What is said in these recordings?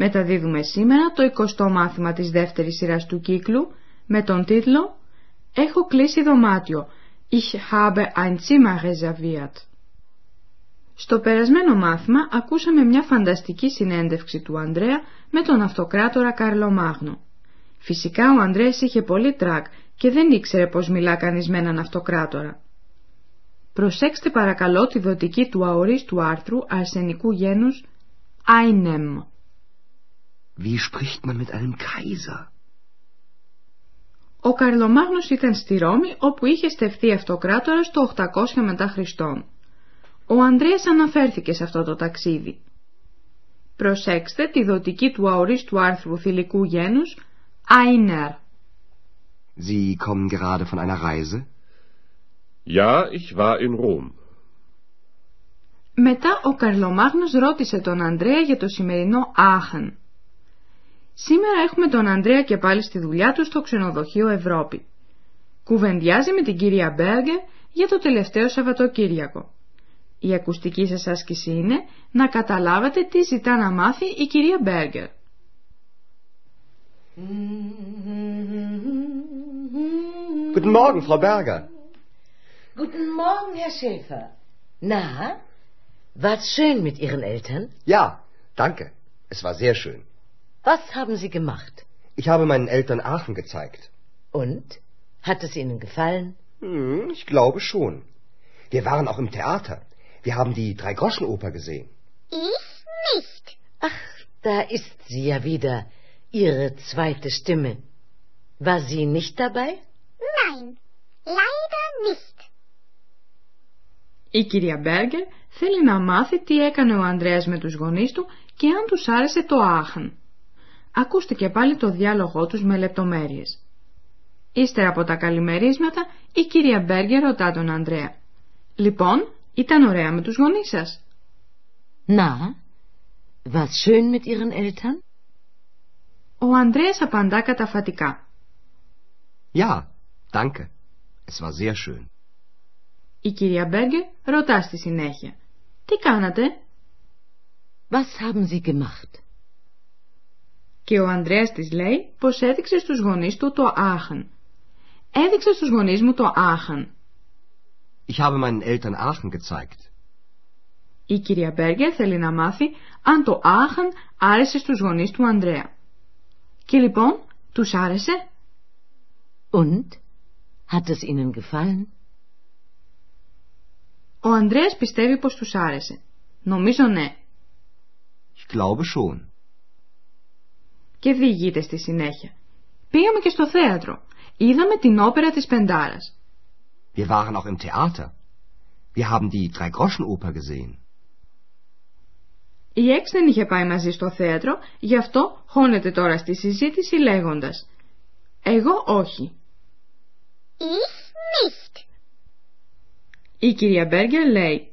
Μεταδίδουμε σήμερα το 20ο μάθημα της δεύτερης σειράς του κύκλου με τον τίτλο «Έχω κλείσει δωμάτιο. Ich habe ein Zimmer reserviert». Στο περασμένο μάθημα ακούσαμε μια φανταστική συνέντευξη του Ανδρέα με τον αυτοκράτορα Καρλομάγνο. Φυσικά ο Ανδρέας είχε πολύ τρακ και δεν ήξερε πως μιλά κανείς με έναν αυτοκράτορα. Προσέξτε παρακαλώ τη δοτική του αορίστου άρθρου αρσενικού γένους einem. Wie spricht man mit einem Kaiser? Ο Καρλομάγνος ήταν στη Ρώμη όπου είχε στεφθεί αυτοκράτορας στο 800 μετά Χριστόν. Ο Ανδρέας αναφέρθηκε σε αυτό το ταξίδι. Προσέξτε τη δοτική του αορίστου άρθρου θηλυκού γένους einer. Sie kommen gerade von einer Reise? Ja, ich war in Rom. Μετά ο Καρλομάγνος ρώτησε τον Ανδρέα για το σημερινό Άχεν. Σήμερα έχουμε τον Ανδρέα και πάλι στη δουλειά του στο ξενοδοχείο Ευρώπη. Κουβεντιάζει με την κυρία Μπέργκερ για το τελευταίο Σαββατοκύριακο. Η ακουστική σας άσκηση είναι να καταλάβετε τι ζητά να μάθει η κυρία Μπέργκερ. Guten Morgen, Frau Berger. Guten Morgen, Herr Schäfer. Na, war's schön mit Ihren Eltern? Ja, danke. Es war sehr schön. Was haben Sie gemacht? Ich habe meinen Eltern Aachen gezeigt. Und? Hat es Ihnen gefallen? Hm, ich glaube schon. Wir waren auch im Theater. Wir haben die Dreigroschenoper gesehen. Ich nicht. Ach, da ist sie ja wieder, Ihre zweite Stimme. War sie nicht dabei? Nein, leider nicht. Η κυρία Μπέργκερ θέλει να μάθει τι έκανε ο Ανδρέας με τους γονείς του και αν τους άρεσε το Άχεν. Ακούστε και πάλι το διάλογό τους με λεπτομέρειες. Ύστερα από τα καλημερίσματα, η κυρία Μπέργκερ ρωτά τον Ανδρέα. Λοιπόν, ήταν ωραία με τους γονείς σας; Na, war's schön mit Ihren Eltern? Ο Ανδρέας απαντά καταφατικά. Ja, danke. Es war sehr schön. Η κυρία Μπέργκερ ρωτά στη συνέχεια. Τι κάνατε; Was haben Sie gemacht? Και ο Ανδρέας της λέει πως έδειξε στους γονείς του το Άχεν. Έδειξε στους γονείς μου το Άχεν. Ich habe meinen Eltern Aachen gezeigt. Η κυρία Μπέργκερ θέλει να μάθει αν το Άχεν άρεσε στους γονείς του Ανδρέα. Και λοιπόν, τους άρεσε; Und? Hat es Ihnen gefallen? Ο Ανδρέας πιστεύει πως τους άρεσε. Νομίζω ναι. Ich glaube schon. Και διηγείται στη συνέχεια. Πήγαμε και στο θέατρο. Είδαμε την όπερα της Πεντάρας. Wir waren auch im Theater. Wir haben die Dreigroschenoper gesehen. Η Έξ δεν είχε πάει μαζί στο θέατρο, γι' αυτό χώνεται τώρα στη συζήτηση λέγοντας «Εγώ όχι». Ich nicht. Η κυρία Μπέργκερ λέει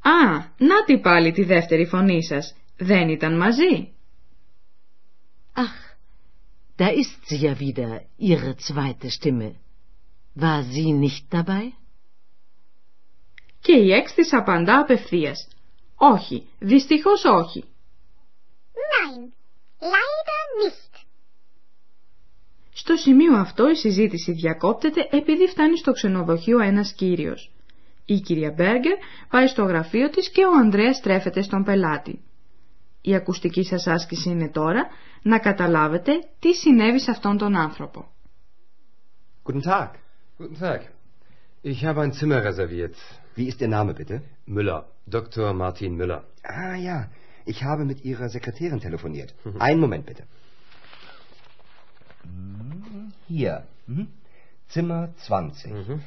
«Α, να τι πάλι τη δεύτερη φωνή σας, δεν ήταν μαζί». Ach, da ist sie ja wieder, Ihre zweite Stimme. War sie nicht dabei? Και η Έξ της απαντά απευθείας «Όχι, δυστυχώς όχι». Nein, leider nicht. Στο σημείο αυτό η συζήτηση διακόπτεται επειδή φτάνει στο ξενοδοχείο ένας κύριος. Η κυρία Μπέργκερ πάει στο γραφείο της και ο Ανδρέας στρέφεται στον πελάτη. Η ακουστική σας άσκηση είναι τώρα να καταλάβετε τι συνέβη σε αυτόν τον άνθρωπο. Guten Tag. Guten Tag. Ich habe ein Zimmer reserviert. Wie ist Ihr Name bitte? Müller. Dr. Martin Müller. Ah ja, ich habe mit Ihrer Sekretärin telefoniert. Einen Moment bitte. Hm, Hier. Mhm. Zimmer 20. Mhm.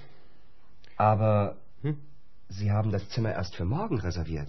Aber Hm? Sie haben das Zimmer erst für morgen reserviert.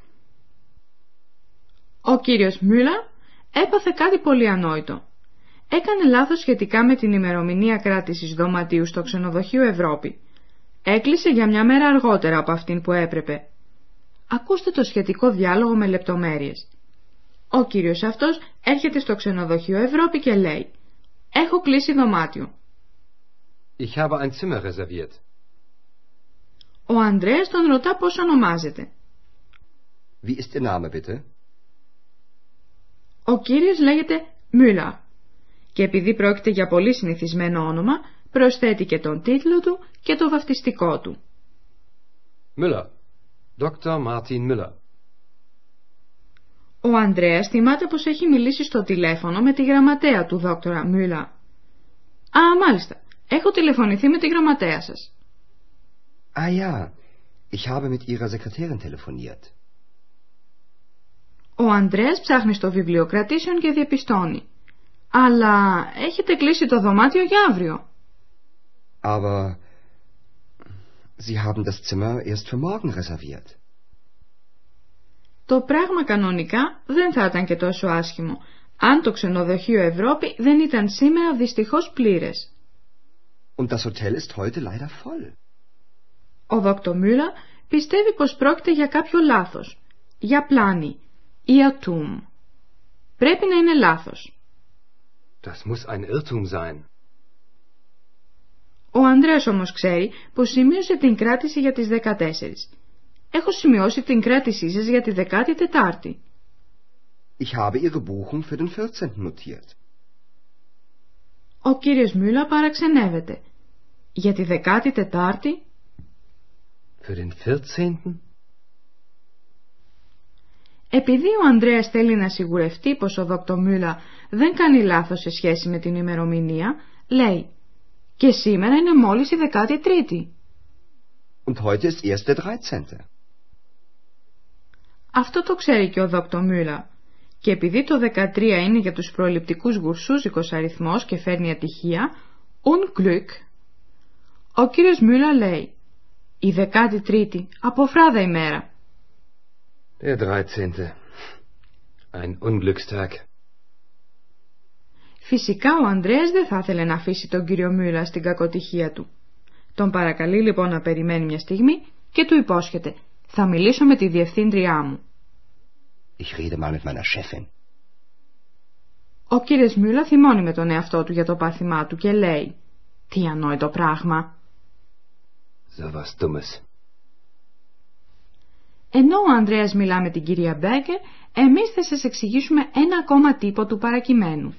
Ο κύριος Μούλα έπαθε κάτι πολύ ανόητο. Έκανε λάθος σχετικά με την ημερομηνία κράτησης δωματίου στο ξενοδοχείο Ευρώπη. Έκλεισε για μια μέρα αργότερα από αυτήν που έπρεπε. Ακούστε το σχετικό διάλογο με λεπτομέρειες. Ο κύριος αυτός έρχεται στο ξενοδοχείο Ευρώπη και λέει «Έχω κλείσει δωμάτιο». Ich habe ein Zimmer reserviert. Ο Ανδρέας τον ρωτά πώς ονομάζεται. Wie ist Ihr Name, bitte? Ο κύριος λέγεται Μούλα και επειδή πρόκειται για πολύ συνηθισμένο όνομα προσθέτει και τον τίτλο του και το βαφτιστικό του. Müller. Dr. Martin Müller. Ο Ανδρέας θυμάται πως έχει μιλήσει στο τηλέφωνο με τη γραμματέα του δόκτωρα Μούλα. Α, μάλιστα. Έχω τηλεφωνηθεί με τη γραμματέα σας. Ah ja, ich habe mit Ihrer Sekretärin telefoniert. Ο Ανδρέας ψάχνει στο βιβλίο κρατήσεων και διαπιστώνει. Αλλά έχετε κλείσει το δωμάτιο για αύριο. Aber Sie haben das Zimmer erst für morgen reserviert. Το πράγμα κανονικά δεν θα ήταν και τόσο άσχημο, αν το ξενοδοχείο Ευρώπη δεν ήταν σήμερα δυστυχώς πλήρες. Und das Hotel ist heute leider voll. Ο Δόκτωρ Μούλα πιστεύει πως πρόκειται για κάποιο λάθος, για πλάνη, Irrtum. Πρέπει να είναι λάθος. Das muss ein Irrtum sein. Ο Ανδρέας όμως ξέρει πως σημείωσε την κράτηση για τις 14. Έχω σημειώσει την κράτησή σας για τη 14η. Ich habe Ihre Buchung für den 14. notiert. Ο κύριος Μούλα παραξενεύεται. Για τη 14η Für den 14.? Επειδή ο Ανδρέας θέλει να σιγουρευτεί πως ο Δόκτωρ Μούλα δεν κάνει λάθος σε σχέση με την ημερομηνία, λέει «Και σήμερα είναι μόλις η 13η». Und heute ist erst der 13. Αυτό το ξέρει και ο Δόκτωρ Μούλα. Και επειδή το 13 είναι για τους προληπτικούς γουρσούζικος αριθμός και φέρνει ατυχία, Unglück. Ο κύριος Μούλα λέει «Η 13η, από φράδα ημέρα». Der 13. Ein Unglückstag. Φυσικά ο Ανδρέας δεν θα ήθελε να αφήσει τον κύριο Μούλα στην κακοτυχία του. Τον παρακαλεί λοιπόν να περιμένει μια στιγμή και του υπόσχεται «Θα μιλήσω με τη διευθύντριά μου». Ich rede mal mit meiner Chefin. Ο κύριος Μούλα θυμώνει με τον εαυτό του για το πάθημά του και λέει «Τι ανόητο πράγμα». So was Dummes. Ενώ ο Ανδρέας μιλά με την κυρία Μπέκερ, εμείς θα σας εξηγήσουμε ένα ακόμα τύπο του παρακειμένου.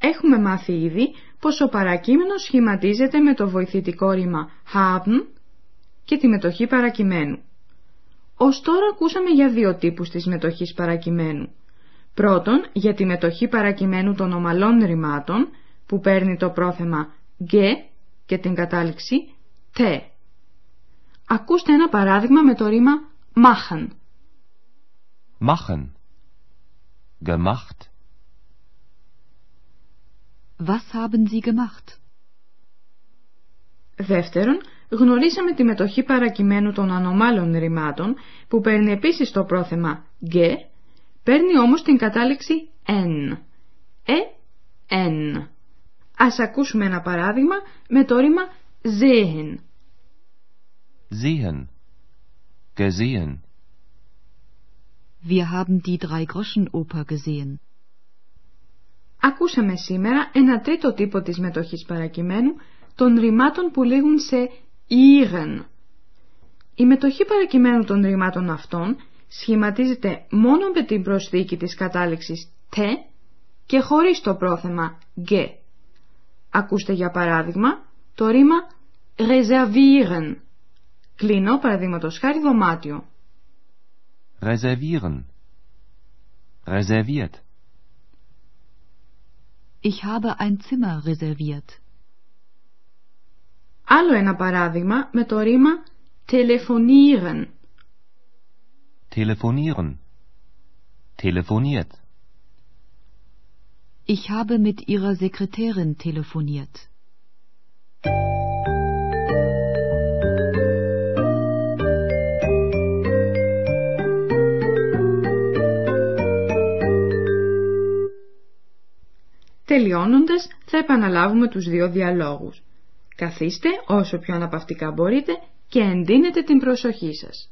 Έχουμε μάθει ήδη πως ο παρακείμενος σχηματίζεται με το βοηθητικό ρήμα haben και τη μετοχή παρακειμένου. Ως τώρα ακούσαμε για δύο τύπους της μετοχής παρακειμένου. Πρώτον, για τη μετοχή παρακειμένου των ομαλών ρημάτων, που παίρνει το πρόθεμα «γε» και την κατάληξη «τε». Ακούστε ένα παράδειγμα με το ρήμα «machen». Machen. Gemacht. Was haben Sie gemacht? Δεύτερον, γνωρίσαμε τη μετοχή παρακειμένου των ανομάλων ρημάτων που παίρνει επίσης το πρόθεμα «γε», παίρνει όμως την κατάληξη «εν». «Ε», «εν». Ας ακούσουμε ένα παράδειγμα με το ρήμα «sehen». Sehen. Gesehen. Wir haben die Drei-Groschen-Oper gesehen. Ακούσαμε σήμερα ένα τρίτο τύπο της μετοχής παρακειμένου των ρημάτων που λήγουν σε «iren». Η μετοχή παρακειμένου των ρημάτων αυτών σχηματίζεται μόνο με την προσθήκη της κατάληξης «τε» και χωρίς το πρόθεμα «γε». Ακούστε για παράδειγμα το ρήμα reservieren. Κλείνω παραδείγματος χάρη δωμάτιο. Reservieren. Reserviert. Ich habe ein Zimmer reserviert. Άλλο ένα παράδειγμα με το ρήμα telefonieren. Telefonieren. Telefoniert. Ich habe mit ihrer Sekretärin telefoniert. Τελειώνοντας θα επαναλάβουμε τους δύο διαλόγους. Καθίστε όσο πιο αναπαυτικά μπορείτε και εντείνετε την προσοχή σας.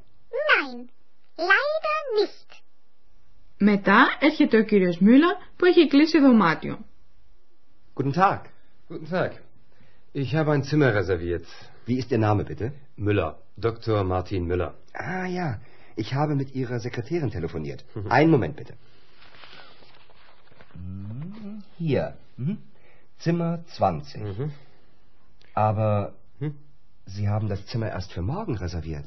Nein, leider nicht. Μετά έρχεται ο κύριος Μούλα που έχει κλείσει δωμάτιο. Guten Tag. Guten Tag. Ich habe ein Zimmer reserviert. Wie ist Ihr Name bitte? Müller. Dr. Martin Müller. Ah ja, ich habe mit Ihrer Sekretärin telefoniert. Einen Moment bitte. Hier. Mhm. Zimmer 20. Mhm. Aber Hm? Sie haben das Zimmer erst für morgen reserviert.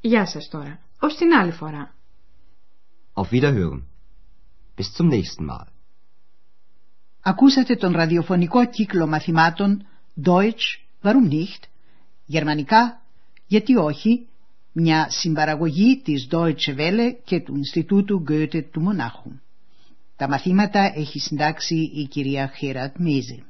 Γεια σας τώρα. Ως την άλλη φορά. Auf Wiederhören. Bis zum nächsten Mal. Ακούσατε τον ραδιοφωνικό κύκλο μαθημάτων Deutsch, warum nicht, γερμανικά, γιατί όχι, μια συμπαραγωγή της Deutsche Welle και του Ινστιτούτου Goethe του Μονάχου. Τα μαθήματα έχει συντάξει η κυρία Χέρατ Μίζη.